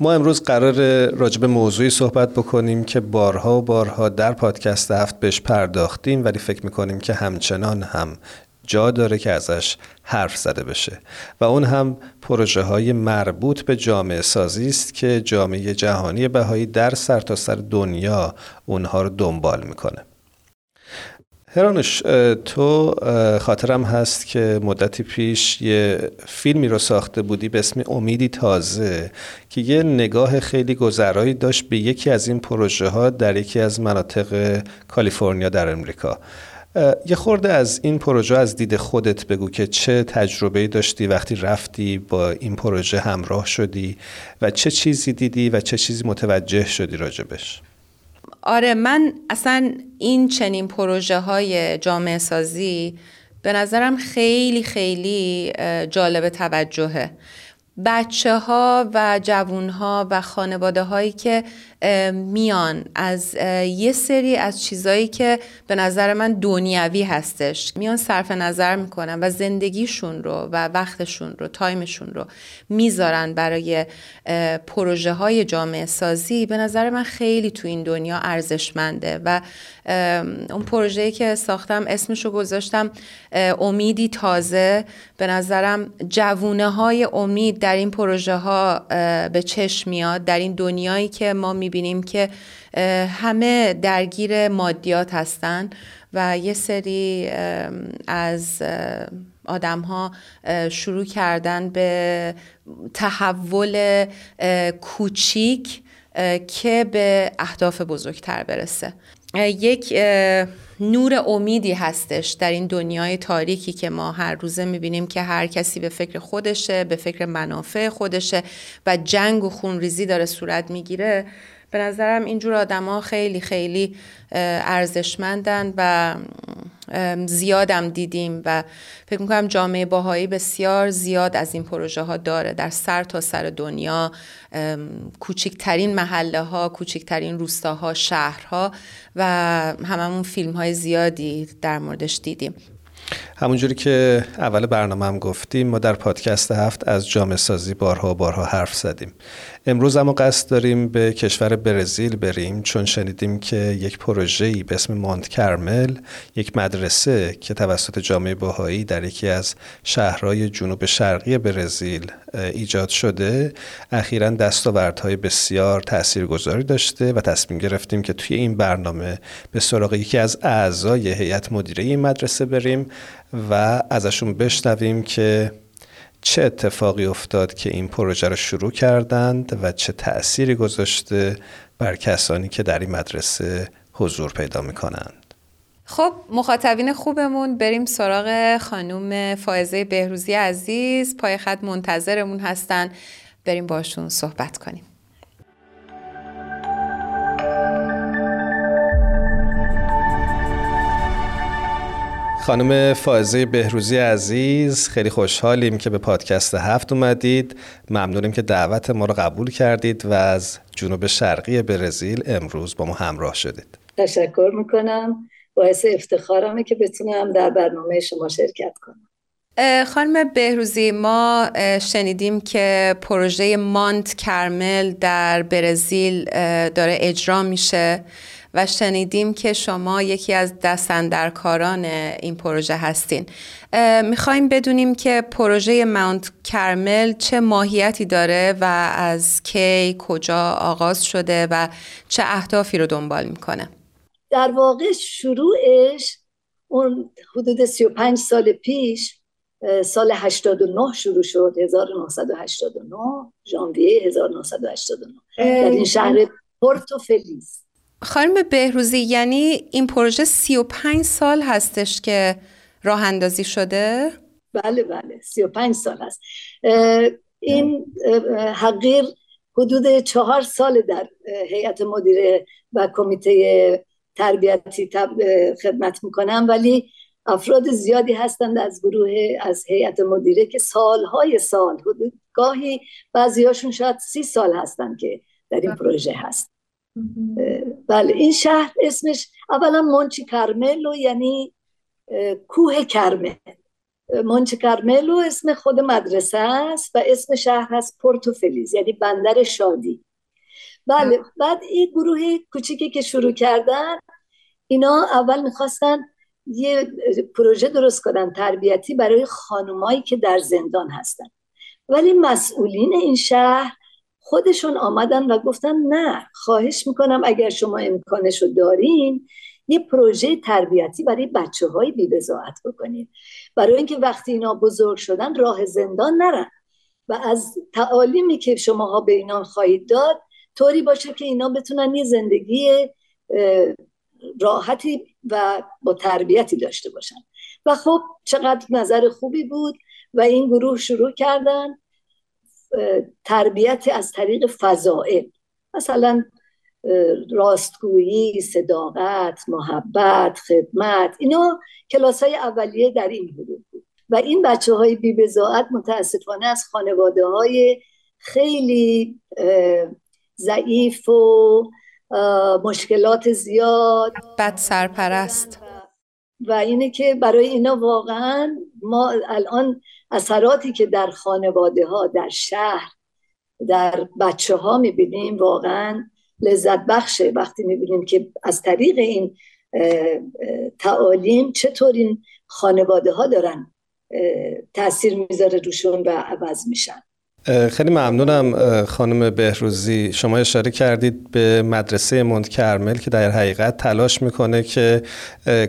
ما امروز قرار راجب موضوعی صحبت بکنیم که بارها و بارها در پادکست هفت بهش پرداختیم ولی فکر می‌کنیم که همچنان هم جا داره که ازش حرف زده بشه. و اون هم پروژه های مربوط به جامعه سازی است که جامعه جهانی بهایی در سرتاسر سر دنیا اونها رو دنبال می‌کنه. هرانش تو خاطرم هست که مدتی پیش یه فیلمی رو ساخته بودی به اسم امیدی تازه که یه نگاه خیلی گذرایی داشت به یکی از این پروژه ها در یکی از مناطق کالیفرنیا در امریکا. یه خورده از این پروژه از دید خودت بگو که چه تجربه داشتی وقتی رفتی با این پروژه همراه شدی و چه چیزی دیدی و چه چیزی متوجه شدی راجبش؟ آره من اصلا این چنین پروژه های جامعه سازی به نظرم خیلی خیلی جالب توجهه. بچه ها و جوون ها و خانواده هایی که میان از یه سری از چیزایی که به نظر من دنیوی هستش. میان صرف نظر می‌کنن و زندگیشون رو و وقتشون رو تایمشون رو می‌ذارن برای پروژه های جامعه سازی. به نظر من خیلی تو این دنیا ارزشمنده و اون پروژه‌ای که ساختم اسمش رو گذاشتم امیدی تازه. به نظرم جوونه های امید در این پروژه ها به چشم میاد. در این دنیایی که ما می‌بینیم که همه درگیر مادیات هستن و یه سری از آدم ها شروع کردن به تحول کوچیک که به اهداف بزرگتر برسه. یک نور امیدی هستش در این دنیای تاریکی که ما هر روزه می‌بینیم که هر کسی به فکر خودشه به فکر منافع خودشه و جنگ و خونریزی داره صورت می‌گیره. به نظرم اینجور آدما خیلی خیلی ارزشمندن و زیادم دیدیم و فکر می‌کنم جامعه باهایی بسیار زیاد از این پروژه ها داره. در سر تا سر دنیا کوچکترین محله ها کوچکترین روستاها شهرها و هممون فیلم های زیادی در موردش دیدیم. همونجوری که اول برنامه هم گفتیم ما در پادکست هفت از جامعه سازی بارها بارها حرف زدیم. امروز اما قصد داریم به کشور برزیل بریم چون شنیدیم که یک پروژه‌ای به اسم مانت کرمل یک مدرسه که توسط جامعه باهایی در یکی از شهرهای جنوب شرقی برزیل ایجاد شده. اخیرا دستاوردهای بسیار تاثیرگذاری داشته و تصمیم گرفتیم که توی این برنامه به سراغ یکی از اعضای هیئت مدیره این مدرسه بریم و ازشون بشنویم که چه اتفاقی افتاد که این پروژه رو شروع کردند و چه تأثیری گذاشته بر کسانی که در این مدرسه حضور پیدا می‌کنند؟ خب مخاطبین خوبمون بریم سراغ خانوم فائزه بهروزی عزیز. پای خط منتظرمون هستن. بریم باشون صحبت کنیم. خانم فائزه بهروزی عزیز خیلی خوشحالیم که به پادکست هفت اومدید. ممنونیم که دعوت ما رو قبول کردید و از جنوب شرقی برزیل امروز با ما همراه شدید. تشکر می‌کنم. باعث افتخارمه که بتونم در برنامه شما شرکت کنم. خانم بهروزی ما شنیدیم که پروژه مانت کرمل در برزیل داره اجرا میشه. و شنیدیم که شما یکی از دستندرکاران این پروژه هستین. می‌خوایم بدونیم که پروژه ماونت کرمل چه ماهیتی داره و از کی کجا آغاز شده و چه اهدافی رو دنبال می‌کنه. در واقع شروعش اون حدود 35 سال پیش سال 89 شروع شد 1989 ژانویه 1989 در این شهر پورتو فلیس خانم بهروزی یعنی این پروژه 35 سال هستش که راه اندازی شده؟ بله بله 35 سال هست. این حقیر حدود چهار سال در هیئت مدیره و کمیته تربیتی خدمت می‌کنم ولی افراد زیادی هستند از گروه از هیئت مدیره که سالهای سال حدود گاهی بعضیاشون شاید سی سال هستند که در این پروژه هست. بله این شهر اسمش اولا مونچی کرملو یعنی کوه کرمل. مونچ کرملو اسم خود مدرسه است و اسم شهر هست پورتو فلیز یعنی بندر شادی. بله بعد این گروه کوچیکی که شروع کردن اینا اول می‌خواستن یه پروژه درست کنن تربیتی برای خانمایی که در زندان هستن. ولی مسئولین این شهر خودشون آمدن و گفتن نه خواهش می‌کنم اگر شما امکانش رو دارین یه پروژه تربیتی برای بچه های بیبزاعت بکنید برای اینکه وقتی اینا بزرگ شدن راه زندان نرن. و از تعالیمی که شماها به اینا خواهید داد طوری باشه که اینا بتونن یه زندگی راحتی و با تربیتی داشته باشن. و خب چقدر نظر خوبی بود و این گروه شروع کردن. تربیت از طریق فضائل. مثلا راستگویی صداقت محبت خدمت اینا کلاس های اولیه در این گروه بود. و این بچه های بی متاسفانه از خانواده های خیلی ضعیف و مشکلات زیاد. بد سرپرست. و اینه که برای اینا واقعا ما الان اثراتی که در خانواده ها در شهر در بچه ها می‌بینیم واقعا لذت بخشه. وقتی می‌بینیم که از طریق این تعالیم چطور این خانواده ها دارن تاثیر می‌ذاره روشون و عوض میشن. خیلی ممنونم خانم بهروزی. شما اشاره کردید به مدرسه مونت کرمل که در حقیقت تلاش می‌کنه که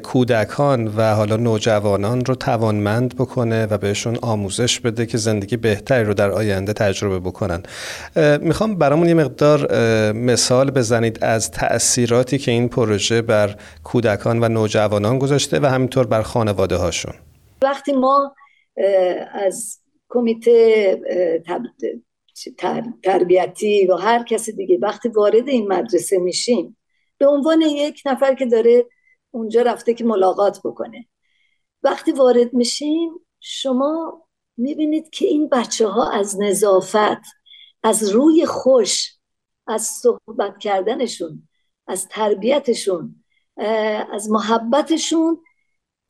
کودکان و حالا نوجوانان رو توانمند بکنه و بهشون آموزش بده که زندگی بهتری رو در آینده تجربه بکنن. می‌خوام برامون یه مقدار مثال بزنید از تأثیراتی که این پروژه بر کودکان و نوجوانان گذاشته و همینطور بر خانواده هاشون وقتی ما از کمیته تربیتی و هر کسی دیگه. وقتی وارد این مدرسه میشیم به عنوان یک نفر که داره اونجا رفته که ملاقات بکنه. وقتی وارد میشیم شما می‌بینید که این بچه ها از نظافت از روی خوش از صحبت کردنشون از تربیتشون از محبتشون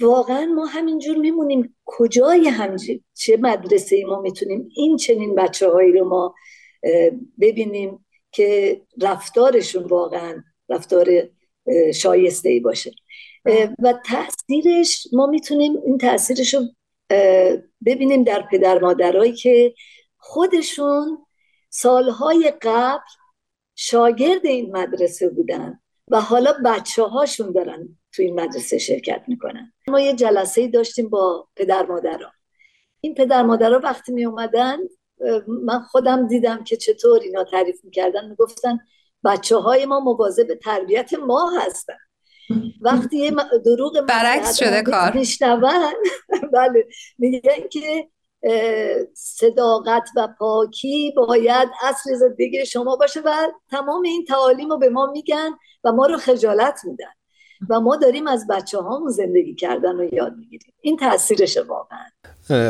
واقعا ما همینجور میمونیم کجای همجی چه مدرسه ای ما می‌تونیم این چنین بچه هایی رو ما ببینیم که رفتارشون واقعا رفتار شایسته ای باشه. و تاثیرش ما می‌تونیم این تاثیرش رو ببینیم در پدر مادرایی که خودشون سالهای قبل شاگرد این مدرسه بودن و حالا بچه هاشون دارن تو این مدرسه شرکت می‌کنن. ما یه جلسه داشتیم با پدر مادرها. این پدر مادرها وقتی می اومدن من خودم دیدم که چطور اینا تعریف می‌کردن. می‌گفتن بچه های ما مواظب تربیت ما هستن. وقتی یه دروغ برعکس شده کار. بله. میگن که صداقت و پاکی باید اصل زندگی شما باشه و تمام این تعالیم رو به ما میگن و ما رو خجالت میدن. و ما داریم از بچه هامون زندگی کردن رو یاد می‌گیریم. این تاثیرش واقعا.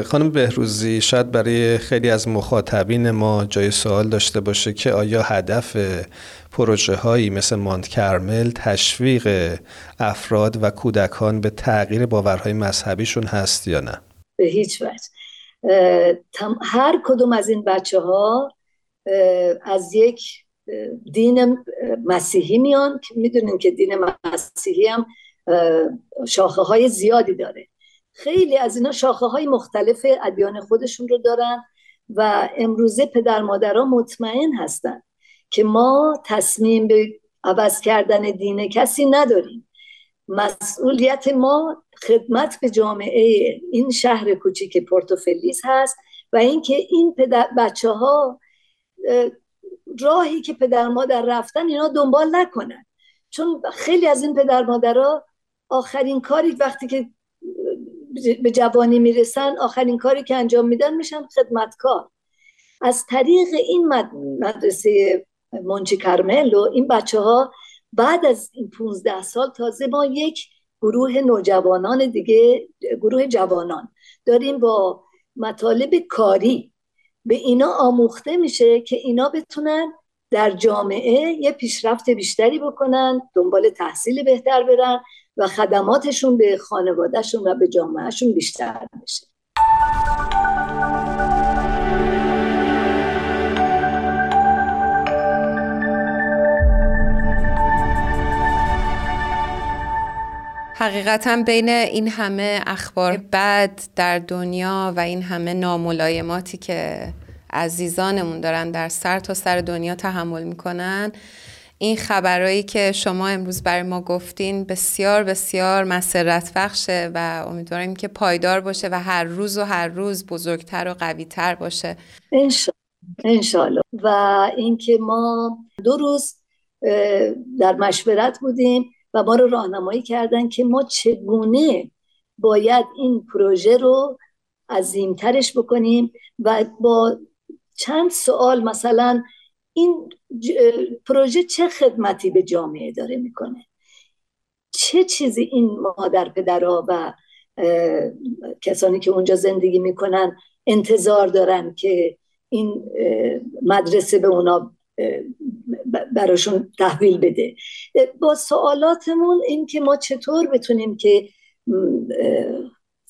خانم بهروزی شاید برای خیلی از مخاطبین ما جای سوال داشته باشه که آیا هدف پروژه هایی مثل مانت کرمل تشویق افراد و کودکان به تغییر باورهای مذهبیشون هست یا نه؟ به هیچ وجه. هر کدوم از این بچه ها از یک دین مسیحی میان که می‌دونین که دین مسیحی هم شاخه های زیادی داره. خیلی از اینا شاخه های مختلف ادیان خودشون رو دارن و امروزه پدر مادرها مطمئن هستن که ما تصمیم به عوض کردن دین کسی نداریم. مسئولیت ما خدمت به جامعه این شهر کوچیک پورتوفلیس هست و اینکه این پدر بچه ها راهی که پدر مادر رفتن اینا دنبال نکنن. چون خیلی از این پدر مادرها آخرین کاری وقتی که به جوانی می‌رسن آخرین کاری که انجام میدن میشن خدمتکار. از طریق این مدرسه مونچی کرملو این بچه ها بعد از این 15 سال تازه ما یک گروه نوجوانان دیگه گروه جوانان داریم با مطالب کاری. به اینا آموخته میشه که اینا بتونن در جامعه یه پیشرفت بیشتری بکنن دنبال تحصیل بهتر برن و خدماتشون به خانوادهشون و به جامعهشون بیشتر بشه. حقیقتا بین این همه اخبار بد در دنیا و این همه ناملایماتی که عزیزانمون دارن در سر تا سر دنیا تحمل می‌کنن این خبرهایی که شما امروز برای ما گفتین بسیار بسیار مسرت بخشه و امیدواریم که پایدار باشه و هر روز و هر روز بزرگتر و قویتر باشه. انشالله و اینکه ما دو روز در مشورت بودیم و ما رو راهنمایی کردن که ما چگونه باید این پروژه رو عظیمترش بکنیم و با چند سوال مثلا این پروژه چه خدمتی به جامعه داره می‌کنه؟ چه چیزی این مادر پدرها و کسانی که اونجا زندگی می‌کنن انتظار دارن که این مدرسه به اونا براشون تحویل بده. با سوالاتمون این که ما چطور بتونیم که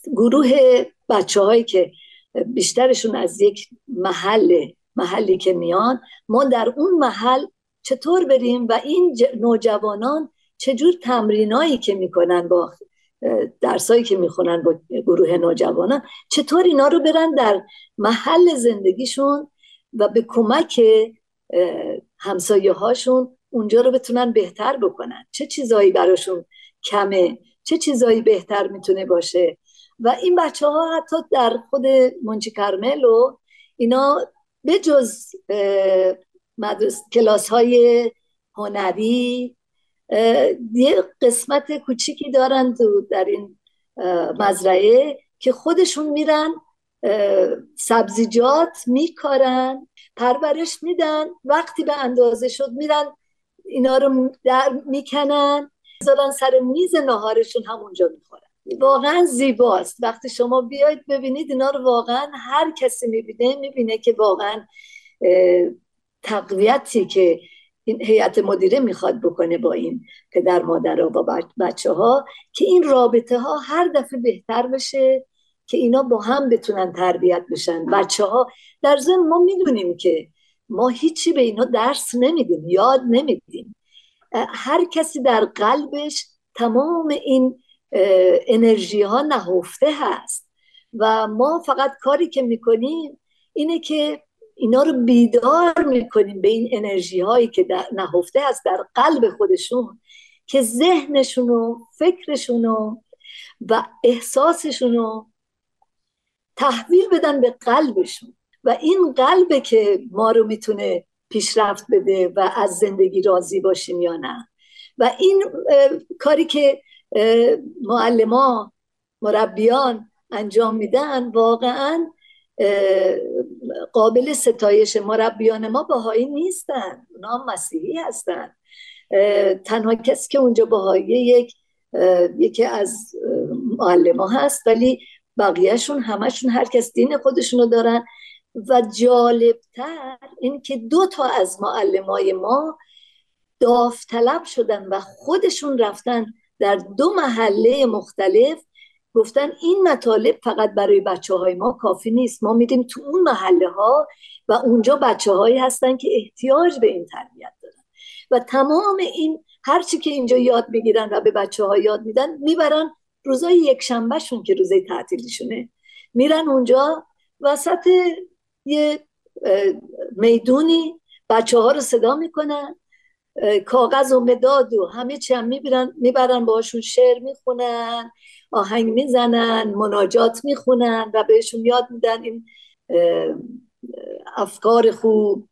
گروه بچه هایی که بیشترشون از یک محل محلی که میان ما در اون محل چطور بریم و این نوجوانان چجور تمرینایی که می‌کنن با درسایی که می‌خونن با گروه نوجوانان چطور اینا رو برن در محل زندگیشون و به کمک همسایه هاشون اونجا رو بتونن بهتر بکنن. چه چیزایی براشون کمه؟ چه چیزایی بهتر می‌تونه باشه؟ و این بچه ها حتی در خود منچی کرمل و اینا به جز کلاس های هنری یه قسمت کوچیکی دارن در این مزرعه که خودشون میرن سبزیجات میکارن. پرورش میدن وقتی به اندازه شد میرن اینا رو در می‌کنن. زدن سر میز ناهارشون همونجا می‌خورن. واقعا زیباست. وقتی شما بیاید ببینید اینا رو واقعا هر کسی می‌بینه می‌بینه که واقعا تقویتی که این هیئت مدیره می‌خواد بکنه با این پدر مادر و با بچه ها که این رابطه ها هر دفعه بهتر بشه. که اینا با هم بتونن تربیت بشن. بچه ها در ضمن ما می‌دونیم که ما هیچی به اینا درس نمیدیم یاد نمیدیم. هر کسی در قلبش تمام این انرژی ها نهفته هست و ما فقط کاری که می‌کنیم اینه که اینا رو بیدار می‌کنیم به این انرژی هایی که در نهفته هست در قلب خودشون که ذهنشون و فکرشون و احساسشون تحویل بدن به قلبشون. و این قلبه که ما رو می‌تونه پیشرفت بده و از زندگی راضی باشیم یا نه. و این کاری که معلما مربیان انجام میدن واقعا قابل ستایش مربیان ما باهایی نیستن. اونا مسیحی هستن. تنها کسی که اونجا باهایی یک یکی از معلم هست ولی بقیهشون همشون هر کس دین خودشونو دارن. و جالبتر این که دو تا از معلمای ما داوطلب شدن و خودشون رفتن در دو محله مختلف. گفتن این مطالب فقط برای بچه های ما کافی نیست. ما میدیم تو اون محله ها و اونجا بچه هایی هستن که احتیاج به این تربیت دارن. و تمام این هرچی که اینجا یاد بگیرن و به بچه ها یاد میدن می‌برن روزای یک شنبهشون که روزای تعطیلیشونه میرن اونجا وسط یه می‌دونی بچه ها رو صدا می‌کنن کاغذ و مداد و همه چی هم می‌برن می‌برن باشون شعر می‌خونن آهنگ می‌زنن مناجات می‌خونن و بهشون یاد میدن این افکار خوب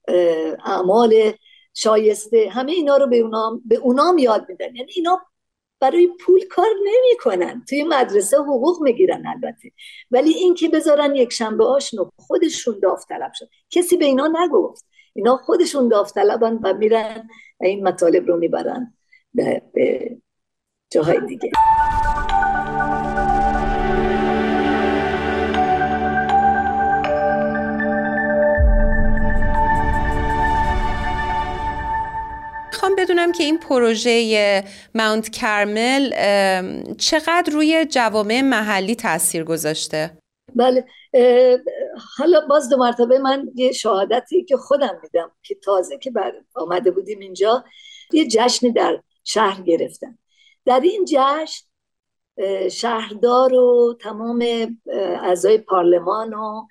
اعمال شایسته. همه اینا رو به اونام, به اونام یاد میدن. یعنی اینا برای پول کار نمی‌کنن. توی مدرسه حقوق می‌گیرن البته. ولی اینکه بذارن یک شنبه هاشونو خودشون داوطلب شد کسی به اینا نگفت. اینا خودشون داوطلبن و میرن این مطالب رو می‌برن به جاهای دیگه. که این پروژه ماونت کرمل چقدر روی جوامع محلی تاثیر گذاشته؟ بله حالا باز دو مرتبه من یه شهادتی که خودم میدم که تازه که بر آمده بودیم اینجا یه جشنی در شهر گرفتم. در این جشن شهردار و تمام اعضای پارلمان و,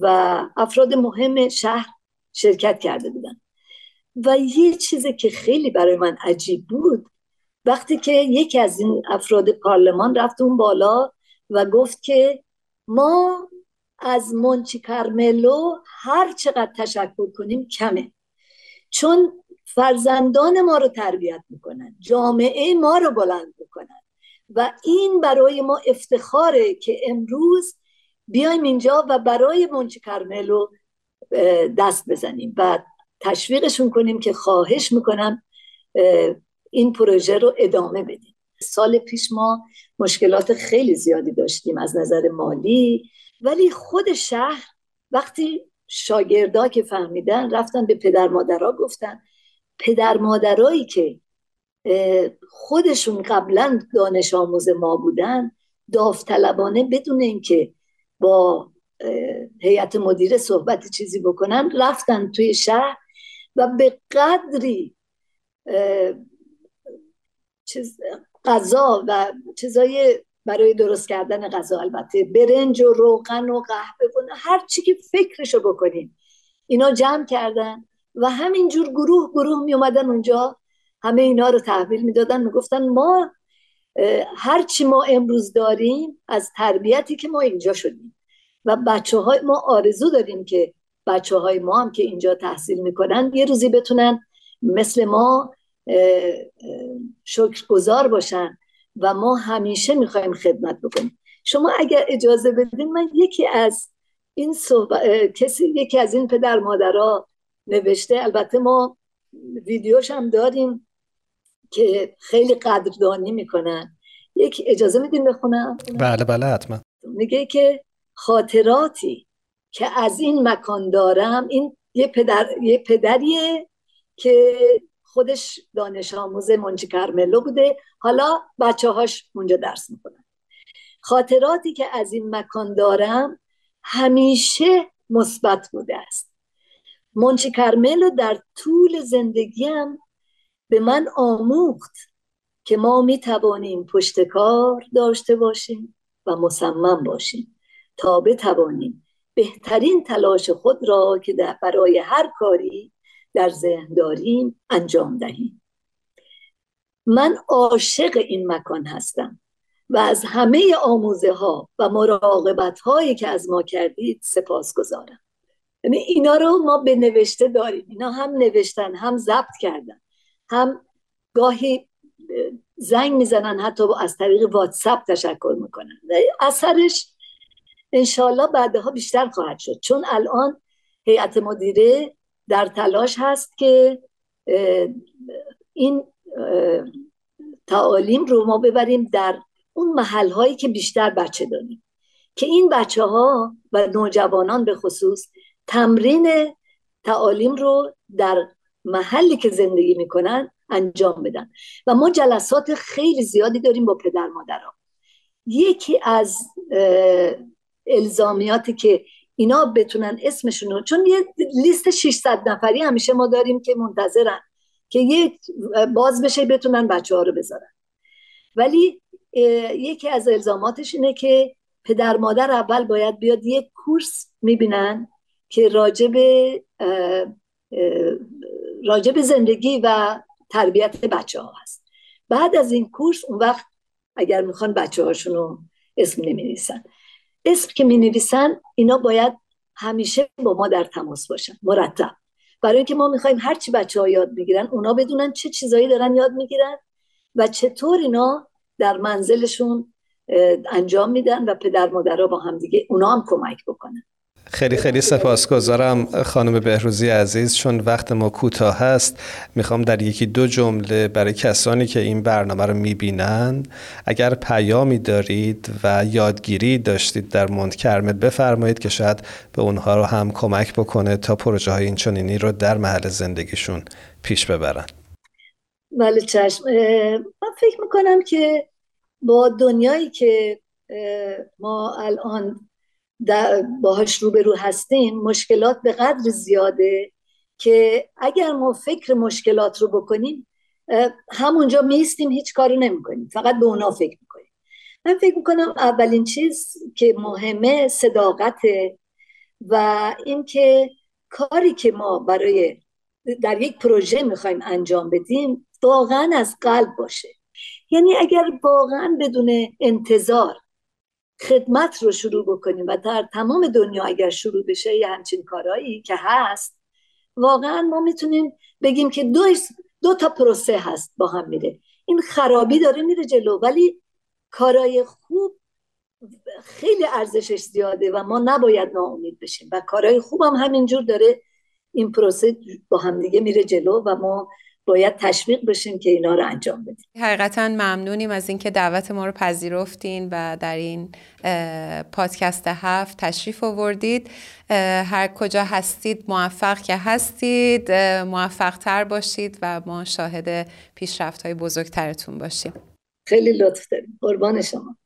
و افراد مهم شهر شرکت کرده بودن. و یه چیزی که خیلی برای من عجیب بود وقتی که یکی از این افراد پارلمان رفت اون بالا و گفت که ما از مونچی کارملو هر چقدر تشکر کنیم کمه چون فرزندان ما رو تربیت می‌کنن جامعه ما رو بلند می‌کنن و این برای ما افتخاره که امروز بیایم اینجا و برای مونچی کارملو دست بزنیم. و تشویقشون کنیم که خواهش می‌کنم این پروژه رو ادامه بدیم. سال پیش ما مشکلات خیلی زیادی داشتیم از نظر مالی ولی خود شهر وقتی شاگردا که فهمیدن رفتن به پدر مادرها گفتن پدر مادرایی که خودشون قبلا دانش آموز ما بودن داوطلبانه بدون اینکه با هیئت مدیره صحبت چیزی بکنن رفتن توی شهر و به قدری چیز غذا و چیزای برای درست کردن غذا. البته برنج و روغن و قهوه و هر چی که فکرشو بکنین اینا جمع کردن و همینجور گروه گروه می اومدن اونجا. همه اینا رو تحویل می‌دادن می‌گفتن ما هر چی ما امروز داریم از تربیتی که ما اینجا شدیم و بچه های ما آرزو داریم که بچه های ما هم که اینجا تحصیل می‌کنن یه روزی بتونن مثل ما شکرگزار باشن و ما همیشه می‌خوایم خدمت بکنیم. شما اگر اجازه بدین من یکی از این کسی یکی از این پدر مادرها نوشته. البته ما ویدیوش هم داریم که خیلی قدردانی می‌کنن. یک اجازه میدین بخونم؟ بله بله حتما. میگه که خاطراتی که از این مکان دارم این یه پدر یه پدریه که خودش دانش آموز منچی کرملو بوده. حالا بچه هاش اونجا درس می‌کنن خاطراتی که از این مکان دارم همیشه مثبت بوده است. منچی کرملو در طول زندگیم به من آموخت که ما می توانیم پشتکار داشته باشیم و مصمم باشیم تا بتوانیم بهترین تلاش خود را که در برای هر کاری در ذهن داریم انجام دهیم. من عاشق این مکان هستم و از همه آموزه ها و مراقبت هایی که از ما کردید سپاس گذارم. یعنی اینا رو ما به نوشته داریم. اینا هم نوشتن هم ضبط کردن هم گاهی زنگ می‌زنن حتی از طریق واتساپ تشکر می‌کنن. اثرش انشالله بعدها بیشتر خواهد شد. چون الان هیئت مدیره در تلاش هست که این تعالیم رو ما ببریم در اون محل هایی که بیشتر بچه داریم. که این بچه ها و نوجوانان به خصوص تمرین تعالیم رو در محلی که زندگی می‌کنن انجام بدن. و ما جلسات خیلی زیادی داریم با پدر مادرها. یکی از الزامیاتی که اینا بتونن اسمشون چون یه لیست 600 نفری همیشه ما داریم که منتظرن که یک باز بشه بتونن بچه ها رو بذارن. ولی یکی از الزاماتش اینه که پدر مادر اول باید بیاد یک کورس می‌بینن که راجب راجب زندگی و تربیت بچه ها هست. بعد از این کورس اون وقت اگر می‌خوان بچه هاشون رو اسم نمی اسم که می نویسن اینا باید همیشه با ما در تماس باشن مرتب. برای اینکه ما می‌خوایم هرچی بچه ها یاد می‌گیرن اونا بدونن چه چیزایی دارن یاد می‌گیرن و چطور اینا در منزلشون انجام میدن و پدر مادرها با هم دیگه اونا هم کمک بکنن. خیلی خیلی سپاسگزارم خانم بهروزی عزیز چون وقت ما کوتاه هست می‌خوام در یکی دو جمله برای کسانی که این برنامه رو می‌بینند اگر پیامی دارید و یادگیری داشتید در مونت کرمل بفرمایید که شاید به اونها رو هم کمک بکنه تا پروژه های اینچنینی رو در محل زندگیشون پیش ببرن. بله چشم. من فکر می‌کنم که با دنیایی که ما الان باهاش روبرو هستیم مشکلات به قدر زیاده که اگر ما فکر مشکلات رو بکنیم همونجا میستیم هیچ کارو نمی‌کنیم فقط به اونا فکر می‌کنیم. من فکر می‌کنم اولین چیز که مهمه صداقته و اینکه کاری که ما برای در یک پروژه می‌خوایم انجام بدیم واقعا از قلب باشه. یعنی اگر واقعا بدون انتظار خدمت رو شروع بکنیم و در تمام دنیا اگر شروع بشه یه همچین کارهایی که هست واقعا ما می‌تونیم بگیم که دو, دو تا پروسه هست با هم میره. این خرابی داره میره جلو ولی کارای خوب خیلی ارزشش زیاده و ما نباید ناامید بشیم. و کارهای خوب هم همینجور داره این پروسه با همدیگه میره جلو و ما باید تشویق بشیم که اینا رو انجام بدیم. حقیقتا ممنونیم از اینکه دعوت ما رو پذیرفتین و در این پادکست هفت تشریف آوردید. هر کجا هستید موفق که هستید موفق تر باشید و ما شاهد پیشرفت های بزرگترتون باشیم. خیلی لطف داریم. قربان شما.